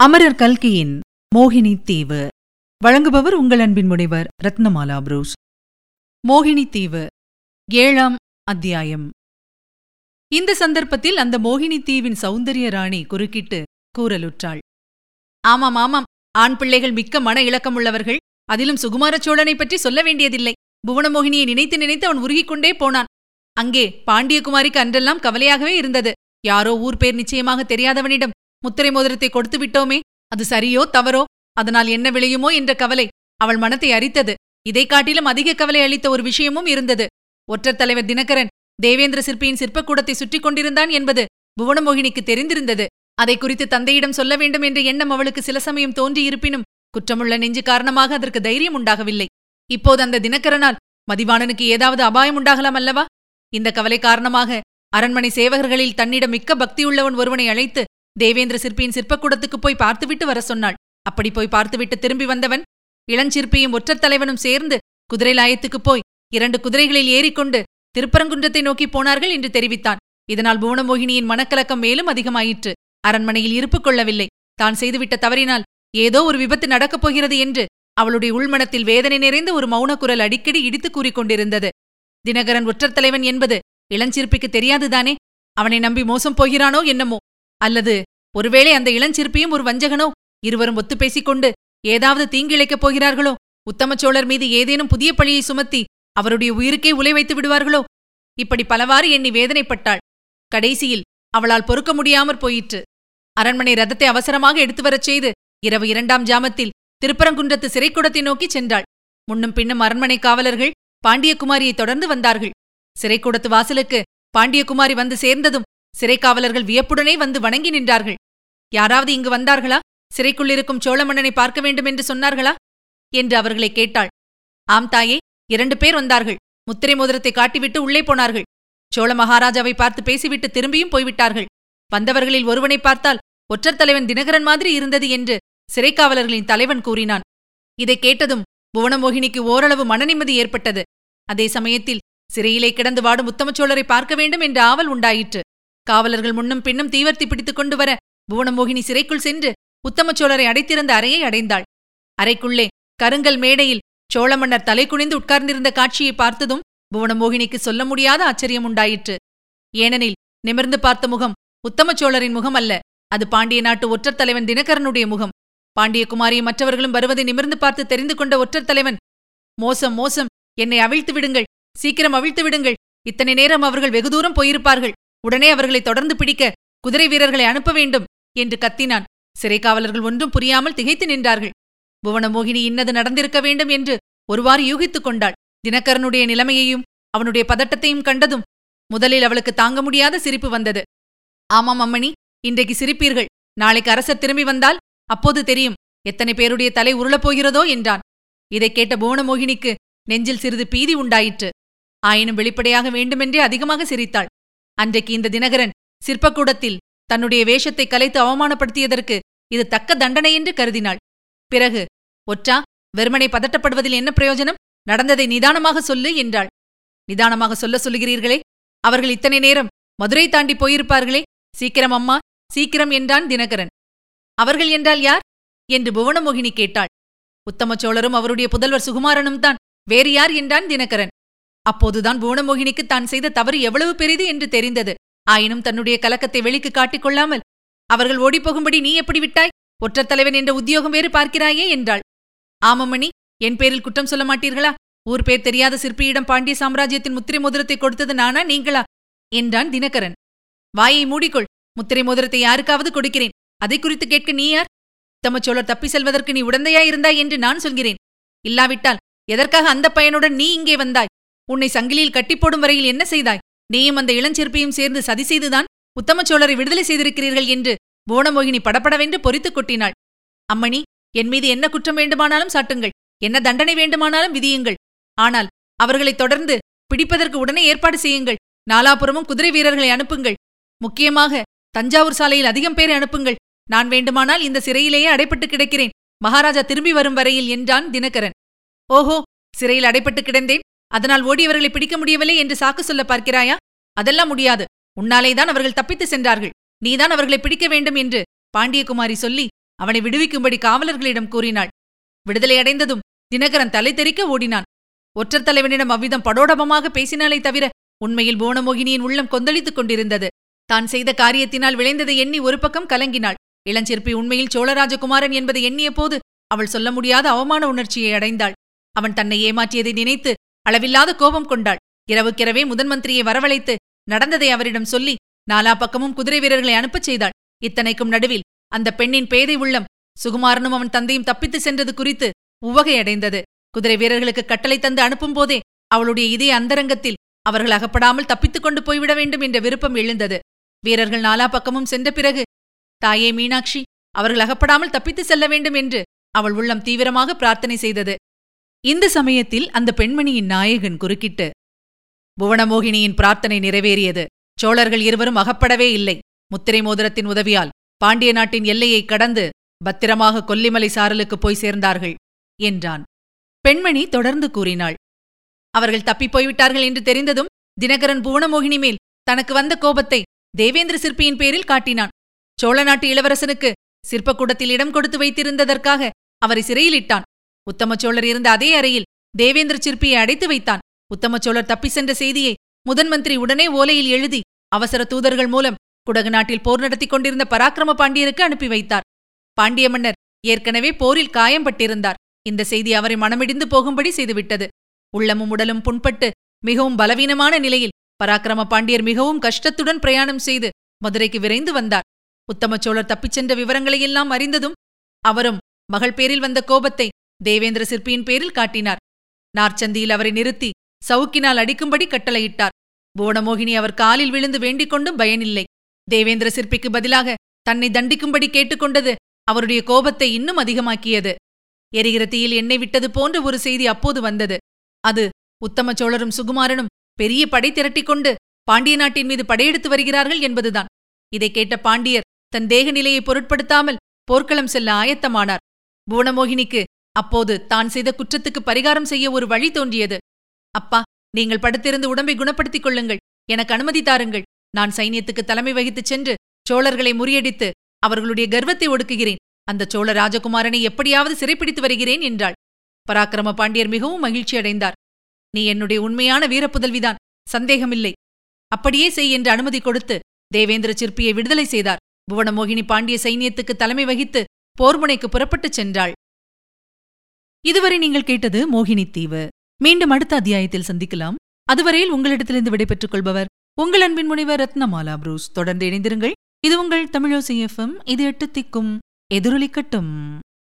அமரர் கல்கியின் மோகினி தீவு. வழங்குபவர் உங்கள் அன்பின் முனைவர் ரத்னமாலா புரூஸ். மோகினி தீவு ஏழாம் அத்தியாயம். இந்த சந்தர்ப்பத்தில் அந்த மோகினி தீவின் சௌந்தரிய ராணி குறுக்கிட்டு கூறலுற்றாள். ஆமாம் ஆமாம். ஆண் பிள்ளைகள் மிக்க மன இலக்கமுள்ளவர்கள். அதிலும் சுகுமார சோழனை பற்றி சொல்ல வேண்டியதில்லை. புவனமோகினியை நினைத்து நினைத்து அவன் உருகிக் கொண்டே போனான். அங்கே பாண்டியகுமாரிக்கு அன்றெல்லாம் கவலையாகவே இருந்தது. யாரோ ஊர் பேர் நிச்சயமாக தெரியாதவனிடம் முத்திரை மோதிரத்தை கொடுத்து விட்டோமே அது சரியோ தவறோ? அதனால் என்ன விளையுமோ என்ற கவலை அவள் மனத்தை அரித்தது. இதைக் காட்டிலும் அதிக கவலை அளித்த ஒரு விஷயமும் இருந்தது. ஒற்றர் தலைவர் தினகரன் தேவேந்திர சிற்பியின் சிற்பக்கூடத்தை சுற்றிக் கொண்டிருந்தான் என்பது புவனமோகினிக்கு தெரிந்திருந்தது. அதை குறித்து தந்தையிடம் சொல்ல வேண்டும் என்ற எண்ணம் அவளுக்கு சில சமயம் தோன்றியிருப்பினும் குற்றமுள்ள நெஞ்சு காரணமாக அதற்கு தைரியம் உண்டாகவில்லை. இப்போது அந்த தினகரனால் மதிவாணனுக்கு ஏதாவது அபாயம் உண்டாகலாம் அல்லவா? இந்த கவலை காரணமாக அரண்மனை சேவகர்களில் தன்னிடம் மிக்க பக்தியுள்ளவன் ஒருவனை அழைத்து தேவேந்திர சிற்பியின் சிற்பக்கூடத்துக்கு போய் பார்த்துவிட்டு வர சொன்னாள். அப்படி போய் பார்த்துவிட்டு திரும்பி வந்தவன் இளஞ்சிற்பியும் ஒற்றர் தலைவனும் சேர்ந்து குதிரைலாயத்துக்குப் போய் இரண்டு குதிரைகளில் ஏறிக்கொண்டு திருப்பரங்குன்றத்தை நோக்கி போனார்கள் என்று தெரிவித்தான். இதனால் புவனமோகினியின் மனக்கலக்கம் மேலும் அதிகமாயிற்று. அரண்மனையில் இருப்பு கொள்ளவில்லை. தான் செய்துவிட்ட தவறினால் ஏதோ ஒரு விபத்து நடக்கப் போகிறது என்று அவளுடைய உள்மனத்தில் வேதனை நிறைந்த ஒரு மௌனக்குரல் அடிக்கடி இடித்துக் கூறிக்கொண்டிருந்தது தினகரன் ஒற்றர் தலைவன் என்பது இளஞ்சிற்பிக்கு தெரியாதுதானே? அவனை நம்பி மோசம் போகிறானோ என்னமோ? அல்லது ஒருவேளை அந்த இளஞ்சிற்பியும் ஒரு வஞ்சகனோ? இருவரும் ஒத்து பேசிக்கொண்டு ஏதாவது தீங்கிழைக்கப் போகிறார்களோ? உத்தமச்சோழர் மீது ஏதேனும் புதிய பழியை சுமத்தி அவருடைய உயிருக்கே உலை வைத்து விடுவார்களோ? இப்படி பலவாறு எண்ணி வேதனைப்பட்டாள். கடைசியில் அவளால் பொறுக்க முடியாமற் போயிற்று. அரண்மனை ரதத்தை அவசரமாக எடுத்து வரச் செய்து இரவு இரண்டாம் ஜாமத்தில் திருப்பரங்குன்றத்து சிறைக்கூடத்தை நோக்கிச் சென்றாள். முன்னும் பின்னும் அரண்மனை காவலர்கள் பாண்டியகுமாரியை தொடர்ந்து வந்தார்கள். சிறைக்கூடத்து வாசலுக்கு பாண்டியகுமாரி வந்து சேர்ந்ததும் சிறைக்காவலர்கள் வியப்புடனே வந்து வணங்கி நின்றார்கள். யாராவது இங்கு வந்தார்களா? சிறைக்குள்ளிருக்கும் சோழ மன்னனை பார்க்க வேண்டும் என்று சொன்னார்களா? என்று அவர்களை கேட்டாள். ஆம் தாயே இரண்டு பேர் வந்தார்கள். முத்திரை மோதிரத்தை காட்டிவிட்டு உள்ளே போனார்கள். சோழ மகாராஜாவை பார்த்து பேசிவிட்டு திரும்பியும் போய்விட்டார்கள். வந்தவர்களில் ஒருவனை பார்த்தால் ஒற்றர் தலைவன் தினகரன் மாதிரி இருந்தது என்று சிறைக்காவலர்களின் தலைவன் கூறினான். இதைக் கேட்டதும் புவனமோகினிக்கு ஓரளவு மனநிம்மதி ஏற்பட்டது. அதே சமயத்தில் சிறையிலே கிடந்து வாடும் உத்தமச்சோழரை பார்க்க வேண்டும் என்ற ஆவல் உண்டாயிற்று. காவலர்கள் முன்னும் பின்னும் தீவர்த்தி பிடித்துக் கொண்டு வர புவனமோகினி சிறைக்குள் சென்று உத்தமச்சோழரை அடைத்திருந்த அறையை அடைந்தாள். அறைக்குள்ளே கருங்கல் மேடையில் சோழ மன்னர் தலை குனிந்து உட்கார்ந்திருந்த காட்சியை பார்த்ததும் புவனமோகினிக்கு சொல்ல முடியாத ஆச்சரியம் உண்டாயிற்று. ஏனெனில் நிமிர்ந்து பார்த்த முகம் உத்தமச்சோழரின் முகம் அல்ல அது பாண்டிய நாட்டு ஒற்றர் தலைவன் தினகரனுடைய முகம். பாண்டியகுமாரியும் மற்றவர்களும் வருவதை நிமிர்ந்து பார்த்து தெரிந்து கொண்ட ஒற்றர் தலைவன் மோசம் மோசம் என்னை அவிழ்த்து விடுங்கள் சீக்கிரம் அவிழ்த்து விடுங்கள் இத்தனை நேரம் அவர்கள் வெகு தூரம் போயிருப்பார்கள் உடனே அவர்களை தொடர்ந்து பிடிக்க குதிரை வீரர்களை அனுப்ப வேண்டும் என்று கத்தினான். சிறை காவலர்கள் ஒன்றும் புரியாமல் திகைத்து நின்றார்கள். புவனமோகினி இன்னது நடந்திருக்க வேண்டும் என்று ஒருவாறு யூகித்துக் கொண்டாள். தினகரனுடைய நிலைமையையும் அவனுடைய பதட்டத்தையும் கண்டதும் முதலில் அவளுக்கு தாங்க முடியாத சிரிப்பு வந்தது. ஆமாம் அம்மணி இன்றைக்கு சிரிப்பீர்கள். நாளைக்கு அரசர் திரும்பி வந்தால் அப்போது தெரியும் எத்தனை பேருடைய தலை உருளப் போகிறதோ என்றான். இதைக் கேட்ட புவனமோகினிக்கு நெஞ்சில் சிறிது பீதி உண்டாயிற்று. ஆயினும் வெளிப்படையாக வேண்டுமென்றே அதிகமாக சிரித்தாள். அன்றைக்கு இந்த தினகரன் சிற்பக்கூடத்தில் தன்னுடைய வேஷத்தை கலைத்து அவமானப்படுத்தியதற்கு இது தக்க தண்டனை என்று கருதினாள். பிறகு ஒற்றா வெறுமனை பதட்டப்படுவதில் என்ன பிரயோஜனம்? நடந்ததை நிதானமாக சொல்லு என்றாள். நிதானமாக சொல்ல சொல்லுகிறீர்களே அவர்கள் இத்தனை நேரம் மதுரை தாண்டி போயிருப்பார்களே. சீக்கிரம் அம்மா சீக்கிரம் என்றான் தினகரன். அவர்கள் என்றால் யார்? என்று புவனமோகினி கேட்டாள். உத்தம சோழரும் அவருடைய புதல்வர் சுகுமாரனும் தான் வேறு யார்? என்றான் தினகரன். அப்போதுதான் புவனமோகினிக்கு தான் செய்த தவறு எவ்வளவு பெரிது என்று தெரிந்தது. ஆயினும் தன்னுடைய கலக்கத்தை வெளிக்கு காட்டிக் கொள்ளாமல் அவர்கள் ஓடிப்போகும்படி நீ எப்படி விட்டாய்? ஒற்றர் தலைவன் என்ற உத்தியோகம் வேறு பார்க்கிறாயே என்றாள். ஆமமணி என் பேரில் குற்றம் சொல்ல மாட்டீர்களா? ஊர் பேர் தெரியாத சிற்பியிடம் பாண்டிய சாம்ராஜ்யத்தின் முத்திரை மோதிரத்தை கொடுத்தது நானா நீங்களா? என்றான் தினகரன். வாயை மூடிக்கொள் முத்திரை மோதிரத்தை யாருக்காவது கொடுக்கிறேன். அதை குறித்து கேட்க நீ யார்? உத்தமச்சோழர் தப்பி செல்வதற்கு நீ உடந்தையாயிருந்தாய் என்று நான் சொல்கிறேன். இல்லாவிட்டால் எதற்காக அந்த பையனுடன் நீ இங்கே வந்தாய்? உன்னை சங்கிலியில் கட்டிப்போடும் வரையில் என்ன செய்தாய்? நீயும் அந்த இளஞ்சிற்பியும் சேர்ந்து சதி செய்துதான் உத்தமச்சோழரை விடுதலை செய்திருக்கிறீர்கள் என்று புவனமோகினி படப்படவென்று பொறித்துக் கொட்டினாள். அம்மணி என் மீது என்ன குற்றம் வேண்டுமானாலும் சாட்டுங்கள். என்ன தண்டனை வேண்டுமானாலும் விதியுங்கள். ஆனால் அவர்களை தொடர்ந்து பிடிப்பதற்கு உடனே ஏற்பாடு செய்யுங்கள். நாலாபுறமும் குதிரை வீரர்களை அனுப்புங்கள். முக்கியமாக தஞ்சாவூர் சாலையில் அதிகம் பேரை அனுப்புங்கள். நான் வேண்டுமானால் இந்த சிறையிலேயே அடைப்பட்டு கிடக்கிறேன். மகாராஜா திரும்பி வரும் வரையில் என்றான் தினகரன். ஓஹோ சிறையில் அடைப்பட்டு கிடந்தேன். அதனால் ஓடியவர்களை பிடிக்க முடியவில்லை என்று சாக்கு சொல்ல பார்க்கிறாயா? அதெல்லாம் முடியாது. உன்னாலேதான் அவர்கள் தப்பித்து சென்றார்கள். நீதான் அவர்களை பிடிக்க வேண்டும் என்று பாண்டியகுமாரி சொல்லி அவனை விடுவிக்கும்படி காவலர்களிடம் கூறினாள். விடுதலை அடைந்ததும் தினகரன் தலை தெறிக்க ஓடினான். ஒற்றர் தலைவனிடம் அவ்விதம் படோடபமாக பேசினாலே தவிர உண்மையில் போனமோகினியின் உள்ளம் கொந்தளித்துக் கொண்டிருந்தது. தான் செய்த காரியத்தினால் விளைந்ததை எண்ணி ஒரு பக்கம் கலங்கினாள். இளஞ்சிற்பி உண்மையில் சோழராஜகுமாரன் என்பதை எண்ணிய போது அவள் சொல்ல முடியாத அவமான உணர்ச்சியை அடைந்தாள். அவன் தன்னை ஏமாற்றியதை நினைத்து அளவில்லாத கோபம் கொண்டாள். இரவுக்கிரவே முதன் மந்திரியை வரவழைத்து நடந்ததை அவரிடம் சொல்லி நாலா பக்கமும் குதிரை வீரர்களை அனுப்பச் செய்தாள். இத்தனைக்கும் நடுவில் அந்த பெண்ணின் பேதை உள்ளம் சுகுமாரனும் அவன் தந்தையும் தப்பித்து சென்றது குறித்து உவகையடைந்தது குதிரை வீரர்களுக்கு கட்டளை தந்து அனுப்பும் போதே அவளுடைய இதய அந்தரங்கத்தில் அவர்கள் அகப்படாமல் தப்பித்துக் கொண்டு போய்விட வேண்டும் என்ற விருப்பம் எழுந்தது. வீரர்கள் நாலா பக்கமும் சென்ற பிறகு தாயே மீனாட்சி அவர்கள் அகப்படாமல் தப்பித்து செல்ல வேண்டும் என்று அவள் உள்ளம் தீவிரமாக பிரார்த்தனை செய்தது. இந்த சமயத்தில் அந்த பெண்மணியின் நாயகன் குறுக்கிட்டு புவனமோகினியின் பிரார்த்தனை நிறைவேறியது. சோழர்கள் இருவரும் அகப்படவே இல்லை. முத்திரை மோதிரத்தின் உதவியால் பாண்டிய நாட்டின் எல்லையை கடந்து பத்திரமாக கொல்லிமலை சாரலுக்கு போய் சேர்ந்தார்கள் என்றான். பெண்மணி தொடர்ந்து கூறினாள் அவர்கள் தப்பிப் போய்விட்டார்கள் என்று தெரிந்ததும் தினகரன் புவனமோகினி மேல் தனக்கு வந்த கோபத்தை தேவேந்திர சிற்பியின் பேரில் காட்டினான். சோழ நாட்டு இளவரசனுக்கு சிற்பக்கூடத்தில் இடம் கொடுத்து வைத்திருந்ததற்காக அவரை சிறையிலிட்டான் உத்தமச்சோழர் இருந்த அதே அறையில் தேவேந்திர சிற்பியை அடைத்து வைத்தான். உத்தமச்சோழர் தப்பி சென்ற செய்தியை முதன்மந்திரி உடனே ஓலையில் எழுதி அவசர தூதர்கள் மூலம் குடகு நாட்டில் போர் நடத்திக் கொண்டிருந்த பராக்கிரம பாண்டியருக்கு அனுப்பி வைத்தார். பாண்டிய மன்னர் ஏற்கனவே போரில் காயம்பட்டிருந்தார். இந்த செய்தி அவரை மனமிடிந்து போகும்படி செய்துவிட்டது. உள்ளமும் உடலும் புண்பட்டு மிகவும் பலவீனமான நிலையில் பராக்கிரம பாண்டியர் மிகவும் கஷ்டத்துடன் பிரயாணம் செய்து மதுரைக்கு விரைந்து வந்தார். உத்தமச்சோழர் தப்பிச் சென்ற விவரங்களையெல்லாம் அறிந்ததும் அவரும் மகள் பேரில் வந்த கோபத்தை தேவேந்திர சிற்பியின் பேரில் காட்டினார். நார்ச்சந்தியில் அவரை நிறுத்தி சவுக்கினால் அடிக்கும்படி கட்டளையிட்டார். புவனமோகினி அவர் காலில் விழுந்து வேண்டிக் கொண்டும் பயனில்லை. தேவேந்திர சிற்பிக்கு பதிலாக தன்னை தண்டிக்கும்படி கேட்டுக்கொண்டது அவருடைய கோபத்தை இன்னும் அதிகமாக்கியது. எரிகிற தீயில் எண்ணெய் விட்டது போன்ற ஒரு செய்தி அப்போது வந்தது. அது உத்தம சோழரும் சுகுமாரனும் பெரிய படை திரட்டிக் கொண்டு பாண்டிய நாட்டின் மீது படையெடுத்து வருகிறார்கள் என்பதுதான். இதை கேட்ட பாண்டியர் தன் தேக நிலையை பொருட்படுத்தாமல் போர்க்களம் செல்ல ஆயத்தமானார். புவனமோகினிக்கு அப்போது தான் செய்த குற்றத்துக்கு பரிகாரம் செய்ய ஒரு வழி தோன்றியது. அப்பா நீங்கள் படுத்திருந்து உடம்பை குணப்படுத்திக் கொள்ளுங்கள். எனக்கு அனுமதி தாருங்கள். நான் சைன்யத்துக்கு தலைமை வகித்துச் சென்று சோழர்களை முறியடித்து அவர்களுடைய கர்வத்தை ஒடுக்குகிறேன். அந்த சோழ ராஜகுமாரனை எப்படியாவது சிறைப்பிடித்து வருகிறேன் என்றாள். பராக்கிரம பாண்டியர் மிகவும் மகிழ்ச்சி அடைந்தார். நீ என்னுடைய உண்மையான வீரப்புதல்விதான். சந்தேகமில்லை. அப்படியே செய் என்று அனுமதி கொடுத்து தேவேந்திர சிற்பியை விடுதலை செய்தார். புவனமோகினி பாண்டிய சைன்யத்துக்கு தலைமை வகித்து போர்முனைக்கு புறப்பட்டுச் சென்றாள். இதுவரை நீங்கள் கேட்டது மோகினி தீவு. மீண்டும் அடுத்த அத்தியாயத்தில் சந்திக்கலாம். அதுவரையில் உங்களிடத்திலிருந்து விடைபெற்றுக் கொள்பவர் உங்கள் அன்பின் முனைவர் ரத்னமாலா புரூஸ். தொடர்ந்து இணைந்திருங்கள். இது உங்கள் தமிழோசி எஃப்எம் இது எட்டு திக்கும் எதிரொலிக்கட்டும்.